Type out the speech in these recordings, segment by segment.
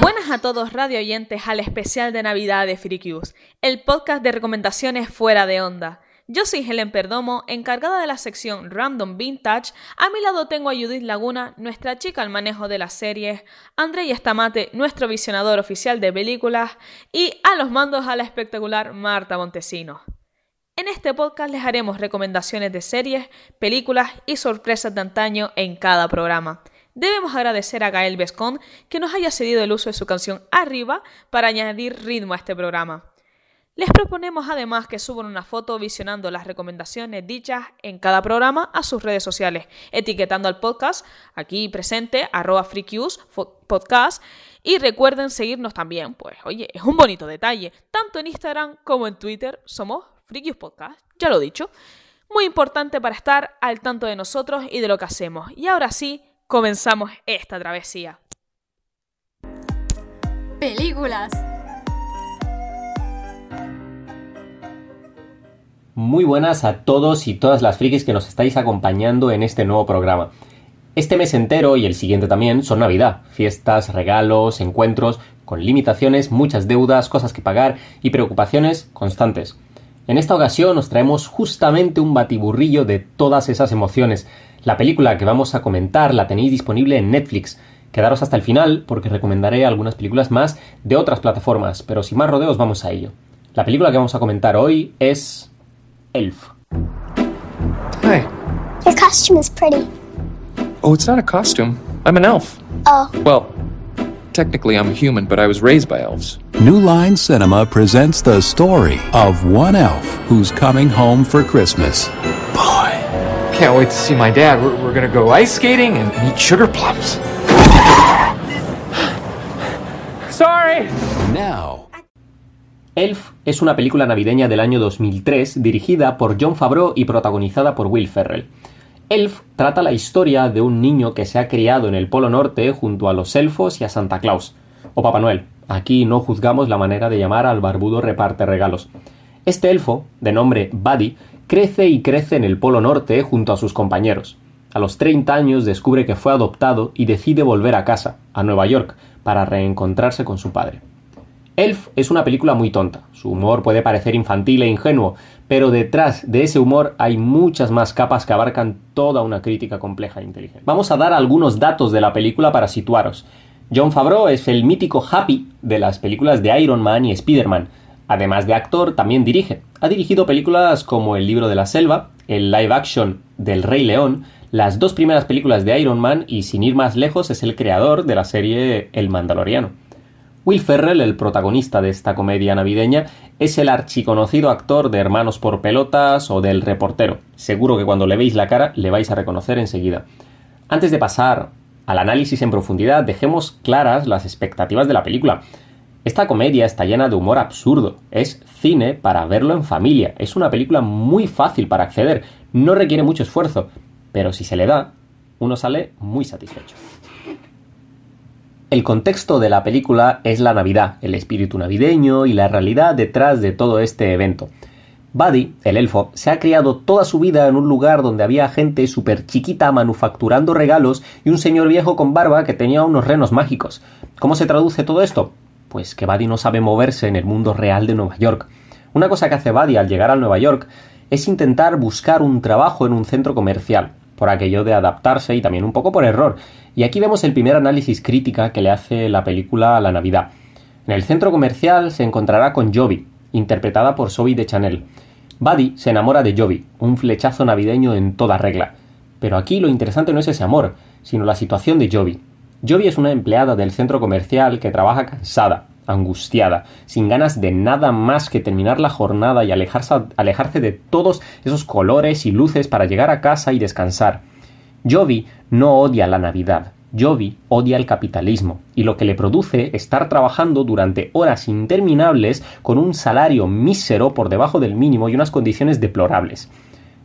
Buenas a todos radio oyentes al especial de Navidad de Freakius, el podcast de recomendaciones fuera de onda. Yo soy Helen Perdomo, encargada de la sección Random Vintage. A mi lado tengo a Judith Laguna, nuestra chica al manejo de las series, André Estamate, nuestro visionador oficial de películas, y a los mandos a la espectacular Marta Montesino. En este podcast les haremos recomendaciones de series, películas y sorpresas de antaño en cada programa. Debemos agradecer a Gael Bescon que nos haya cedido el uso de su canción Arriba para añadir ritmo a este programa. Les proponemos además que suban una foto visionando las recomendaciones dichas en cada programa a sus redes sociales, etiquetando al podcast aquí presente, arroba y recuerden seguirnos también, pues oye, es un bonito detalle, tanto en Instagram como en Twitter somos Freakyus Podcast, ya lo he dicho. Muy importante para estar al tanto de nosotros y de lo que hacemos. Y ahora sí, comenzamos esta travesía. Películas. Muy buenas a todos y todas las frikis que nos estáis acompañando en este nuevo programa. Este mes entero y el siguiente también son Navidad, fiestas, regalos, encuentros, con limitaciones, muchas deudas, cosas que pagar y preocupaciones constantes. En esta ocasión os traemos justamente un batiburrillo de todas esas emociones. La película que vamos a comentar la tenéis disponible en Netflix. Quedaros hasta el final porque recomendaré algunas películas más de otras plataformas, pero sin más rodeos vamos a ello. La película que vamos a comentar hoy es Elf. Hi. Your costume is pretty. Oh, it's not a costume. I'm an elf. Oh. Well, technically I'm a human, but I was raised by elves. New Line Cinema presents the story of one elf who's coming home for Christmas. Boy. Can't wait to see my dad. We're, we're gonna go ice skating and, and eat sugar plums. Sorry! Now, Elf es una película navideña del año 2003 dirigida por John Favreau y protagonizada por Will Ferrell. Elf trata la historia de un niño que se ha criado en el Polo Norte junto a los elfos y a Santa Claus, o Papá Noel. Aquí no juzgamos la manera de llamar al barbudo reparte regalos. Este elfo, de nombre Buddy, crece y crece en el Polo Norte junto a sus compañeros. A los 30 años descubre que fue adoptado y decide volver a casa, a Nueva York, para reencontrarse con su padre. Elf es una película muy tonta. Su humor puede parecer infantil e ingenuo, pero detrás de ese humor hay muchas más capas que abarcan toda una crítica compleja e inteligente. Vamos a dar algunos datos de la película para situaros. John Favreau es el mítico Happy de las películas de Iron Man y Spider-Man. Además de actor, también dirige. Ha dirigido películas como El libro de la selva, el live action del Rey León, las dos primeras películas de Iron Man y sin ir más lejos es el creador de la serie El Mandaloriano. Will Ferrell, el protagonista de esta comedia navideña, es el archiconocido actor de Hermanos por Pelotas o del Reportero. Seguro que cuando le veis la cara le vais a reconocer enseguida. Antes de pasar al análisis en profundidad, dejemos claras las expectativas de la película. Esta comedia está llena de humor absurdo, es cine para verlo en familia, es una película muy fácil para acceder, no requiere mucho esfuerzo, pero si se le da, uno sale muy satisfecho. El contexto de la película es la Navidad, el espíritu navideño y la realidad detrás de todo este evento. Buddy, el elfo, se ha criado toda su vida en un lugar donde había gente súper chiquita manufacturando regalos y un señor viejo con barba que tenía unos renos mágicos. ¿Cómo se traduce todo esto? Pues que Buddy no sabe moverse en el mundo real de Nueva York. Una cosa que hace Buddy al llegar a Nueva York es intentar buscar un trabajo en un centro comercial, por aquello de adaptarse y también un poco por error. Y aquí vemos el primer análisis crítica que le hace la película a la Navidad. En el centro comercial se encontrará con Joby, interpretada por Zoe de Chanel. Buddy se enamora de Joby, un flechazo navideño en toda regla. Pero aquí lo interesante no es ese amor, sino la situación de Joby. Joby es una empleada del centro comercial que trabaja cansada, angustiada, sin ganas de nada más que terminar la jornada y alejarse, alejarse de todos esos colores y luces para llegar a casa y descansar. Jovi no odia la Navidad, Jovi odia el capitalismo y lo que le produce estar trabajando durante horas interminables con un salario mísero por debajo del mínimo y unas condiciones deplorables.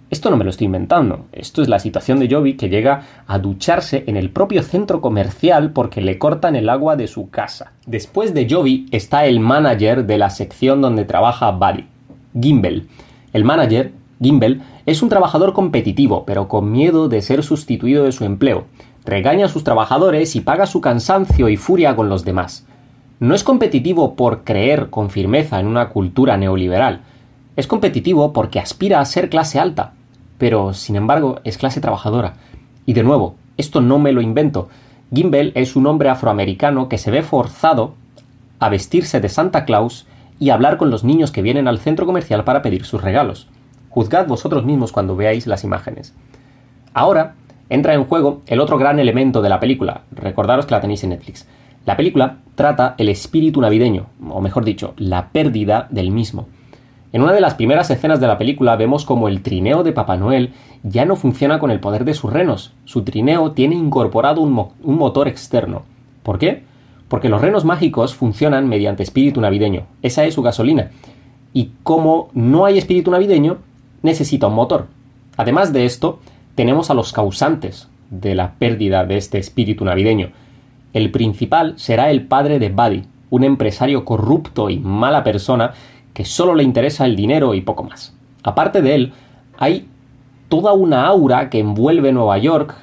Esto no me lo estoy inventando. Esto es la situación de Jovi que llega a ducharse en el propio centro comercial porque le cortan el agua de su casa. Después de Jovi está el manager de la sección donde trabaja Buddy, Gimbel. El manager Gimbel es un trabajador competitivo, pero con miedo de ser sustituido de su empleo. Regaña a sus trabajadores y paga su cansancio y furia con los demás. No es competitivo por creer con firmeza en una cultura neoliberal. Es competitivo porque aspira a ser clase alta, pero sin embargo es clase trabajadora. Y de nuevo, esto no me lo invento. Gimbel es un hombre afroamericano que se ve forzado a vestirse de Santa Claus y hablar con los niños que vienen al centro comercial para pedir sus regalos. Juzgad vosotros mismos cuando veáis las imágenes. Ahora entra en juego el otro gran elemento de la película. Recordaros que la tenéis en Netflix. La película trata el espíritu navideño, o mejor dicho, la pérdida del mismo. En una de las primeras escenas de la película vemos como el trineo de Papá Noel ya no funciona con el poder de sus renos. Su trineo tiene incorporado un, un motor externo. ¿Por qué? Porque los renos mágicos funcionan mediante espíritu navideño. Esa es su gasolina. Y como no hay espíritu navideño, necesita un motor. Además de esto, tenemos a los causantes de la pérdida de este espíritu navideño. El principal será el padre de Buddy, un empresario corrupto y mala persona que solo le interesa el dinero y poco más. Aparte de él, hay toda una aura que envuelve Nueva York,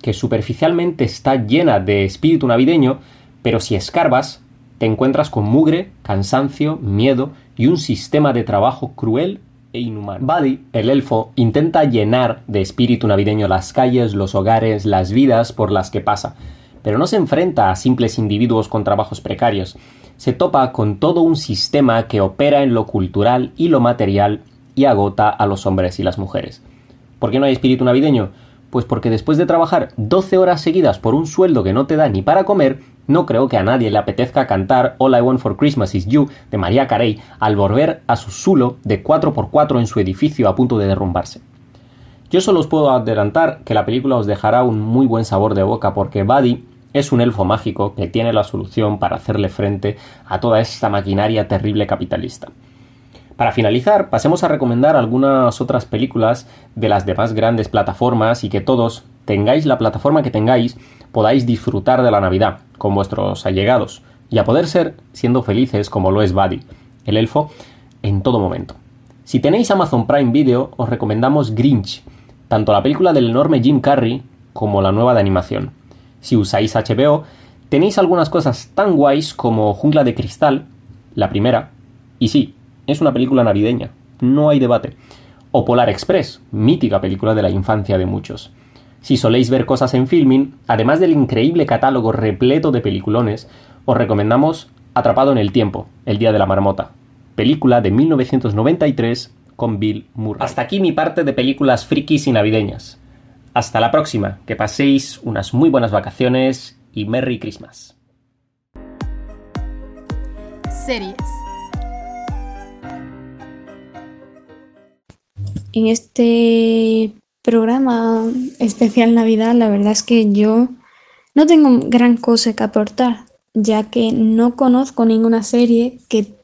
que superficialmente está llena de espíritu navideño, pero si escarbas, te encuentras con mugre, cansancio, miedo y un sistema de trabajo cruel e. Buddy, el elfo, intenta llenar de espíritu navideño las calles, los hogares, las vidas por las que pasa, pero no se enfrenta a simples individuos con trabajos precarios, se topa con todo un sistema que opera en lo cultural y lo material y agota a los hombres y las mujeres. ¿Por qué no hay espíritu navideño? Pues porque después de trabajar 12 horas seguidas por un sueldo que no te da ni para comer, no creo que a nadie le apetezca cantar All I Want for Christmas is You de María Carey al volver a su sulo de 4x4 en su edificio a punto de derrumbarse. Yo solo os puedo adelantar que la película os dejará un muy buen sabor de boca porque Buddy es un elfo mágico que tiene la solución para hacerle frente a toda esta maquinaria terrible capitalista. Para finalizar, pasemos a recomendar algunas otras películas de las demás grandes plataformas y que todos, tengáis la plataforma que tengáis, podáis disfrutar de la Navidad con vuestros allegados y a poder ser siendo felices como lo es Buddy, el elfo, en todo momento. Si tenéis Amazon Prime Video, os recomendamos Grinch, tanto la película del enorme Jim Carrey como la nueva de animación. Si usáis HBO, tenéis algunas cosas tan guays como Jungla de Cristal, la primera, y sí, es una película navideña, no hay debate. O Polar Express, mítica película de la infancia de muchos. Si soléis ver cosas en filming, además del increíble catálogo repleto de peliculones, os recomendamos Atrapado en el tiempo, El día de la marmota, película de 1993 con Bill Murray. Hasta aquí mi parte de películas frikis y navideñas. Hasta la próxima, que paséis unas muy buenas vacaciones y Merry Christmas. Series. En este programa especial Navidad, la verdad es que yo no tengo gran cosa que aportar, ya que no conozco ninguna serie que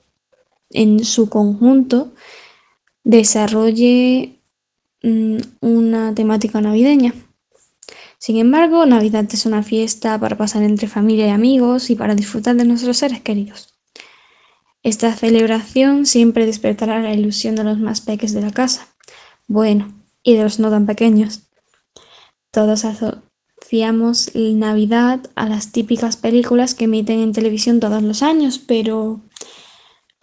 en su conjunto desarrolle mm, una temática navideña. Sin embargo, Navidad es una fiesta para pasar entre familia y amigos y para disfrutar de nuestros seres queridos. Esta celebración siempre despertará la ilusión de los más pequeños de la casa. Bueno, y de los no tan pequeños. Todos asociamos Navidad a las típicas películas que emiten en televisión todos los años, pero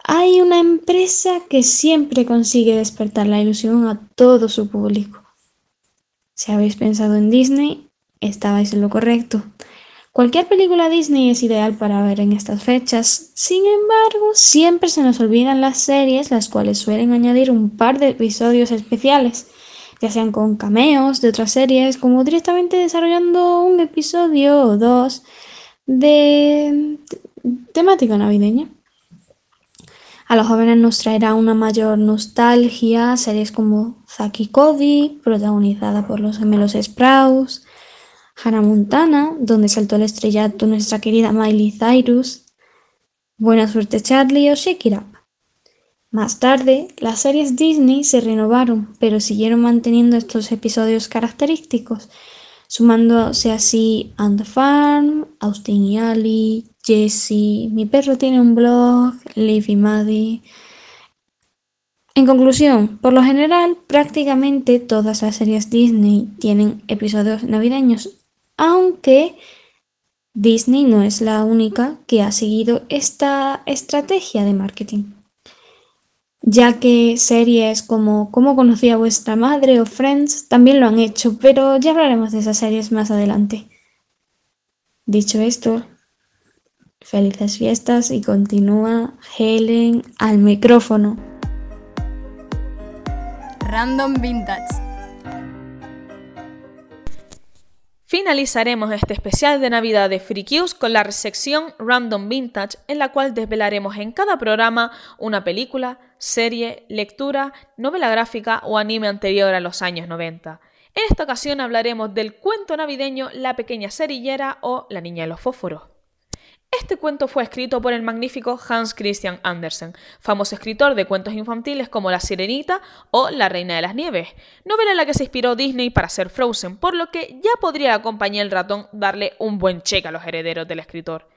hay una empresa que siempre consigue despertar la ilusión a todo su público. Si habéis pensado en Disney, estabais en lo correcto. Cualquier película Disney es ideal para ver en estas fechas, sin embargo, siempre se nos olvidan las series, las cuales suelen añadir un par de episodios especiales ya sean con cameos de otras series, como directamente desarrollando un episodio o dos de temática navideña. A los jóvenes nos traerá una mayor nostalgia series como Zack y Cody, protagonizada por los gemelos Sprouse, Hannah Montana, donde saltó el estrellato nuestra querida Miley Cyrus, Buena suerte Charlie o Shake It Up. Más tarde, las series Disney se renovaron, pero siguieron manteniendo estos episodios característicos, sumándose así On the Farm, Austin y Ali, Jessie, Mi perro tiene un blog, Liv y Maddie. En conclusión, por lo general, prácticamente todas las series Disney tienen episodios navideños, aunque Disney no es la única que ha seguido esta estrategia de marketing, ya que series como Cómo conocí a vuestra madre o Friends también lo han hecho, pero ya hablaremos de esas series más adelante. Dicho esto, felices fiestas y continúa Helen al micrófono. Random Vintage. Finalizaremos este especial de Navidad de Freakius con la sección Random Vintage, en la cual desvelaremos en cada programa una película, serie, lectura, novela gráfica o anime anterior a los años 90. En esta ocasión hablaremos del cuento navideño La pequeña cerillera o La niña de los fósforos. Este cuento fue escrito por el magnífico Hans Christian Andersen, famoso escritor de cuentos infantiles como La Sirenita o La Reina de las Nieves, novela en la que se inspiró Disney para hacer Frozen, por lo que ya podría la compañía El Ratón darle un buen cheque a los herederos del escritor.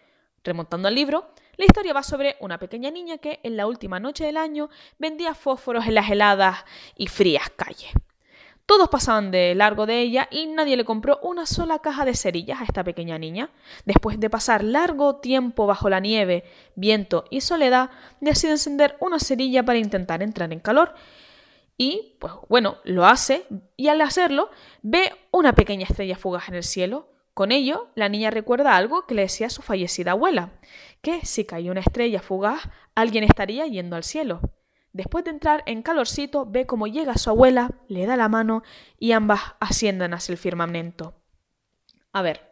Remontando al libro, la historia va sobre una pequeña niña que en la última noche del año vendía fósforos en las heladas y frías calles. Todos pasaban de largo de ella y nadie le compró una sola caja de cerillas a esta pequeña niña. Después de pasar largo tiempo bajo la nieve, viento y soledad, decide encender una cerilla para intentar entrar en calor. Y, pues bueno, lo hace y al hacerlo ve una pequeña estrella fugaz en el cielo. Con ello, la niña recuerda algo que le decía su fallecida abuela, que si caía una estrella fugaz, alguien estaría yendo al cielo. Después de entrar en calorcito, ve cómo llega su abuela, le da la mano y ambas ascienden hacia el firmamento. A ver,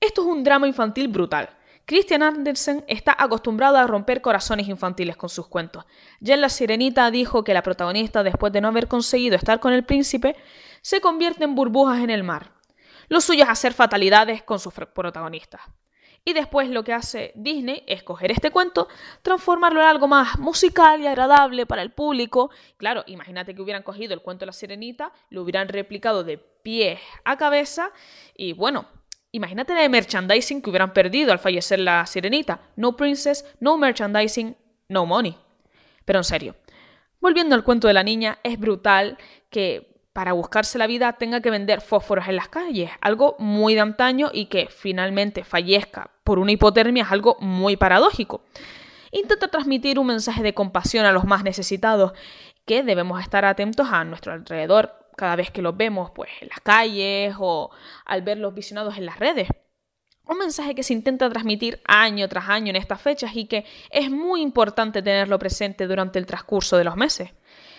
esto es un drama infantil brutal. Christian Andersen está acostumbrado a romper corazones infantiles con sus cuentos. Ya en La Sirenita dijo que la protagonista, después de no haber conseguido estar con el príncipe, se convierte en burbujas en el mar. Lo suyo es hacer fatalidades con sus protagonistas. Y después lo que hace Disney es coger este cuento, transformarlo en algo más musical y agradable para el público. Claro, imagínate que hubieran cogido el cuento de la sirenita, lo hubieran replicado de pie a cabeza y bueno, imagínate el merchandising que hubieran perdido al fallecer la sirenita. No princess, no merchandising, no money. Pero en serio, volviendo al cuento de la niña, es brutal que para buscarse la vida tenga que vender fósforos en las calles, algo muy de antaño y que finalmente fallezca por una hipotermia es algo muy paradójico. Intenta transmitir un mensaje de compasión a los más necesitados, que debemos estar atentos a nuestro alrededor cada vez que los vemos pues, en las calles o al verlos visionados en las redes. Un mensaje que se intenta transmitir año tras año en estas fechas y que es muy importante tenerlo presente durante el transcurso de los meses.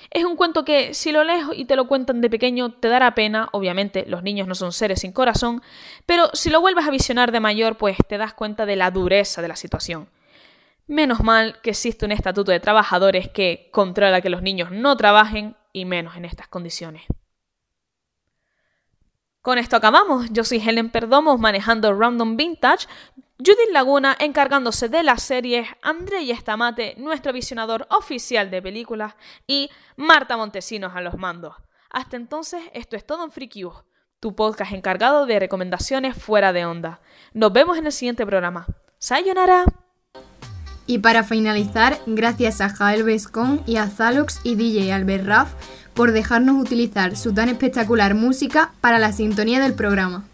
Es un cuento que, si lo lees y te lo cuentan de pequeño, te dará pena, obviamente los niños no son seres sin corazón, pero si lo vuelves a visionar de mayor, pues te das cuenta de la dureza de la situación. Menos mal que existe un estatuto de trabajadores que controla que los niños no trabajen y menos en estas condiciones. Con esto acabamos. Yo soy Helen Perdomo manejando Random Vintage. Judith Laguna encargándose de las series, André Estamate, nuestro visionador oficial de películas, y Marta Montesinos a los mandos. Hasta entonces, esto es todo en Freak tu podcast encargado de recomendaciones fuera de onda. Nos vemos en el siguiente programa. ¡Sayonara! Y para finalizar, gracias a Jael Bescon y a Zalox y DJ Albert Raff por dejarnos utilizar su tan espectacular música para la sintonía del programa.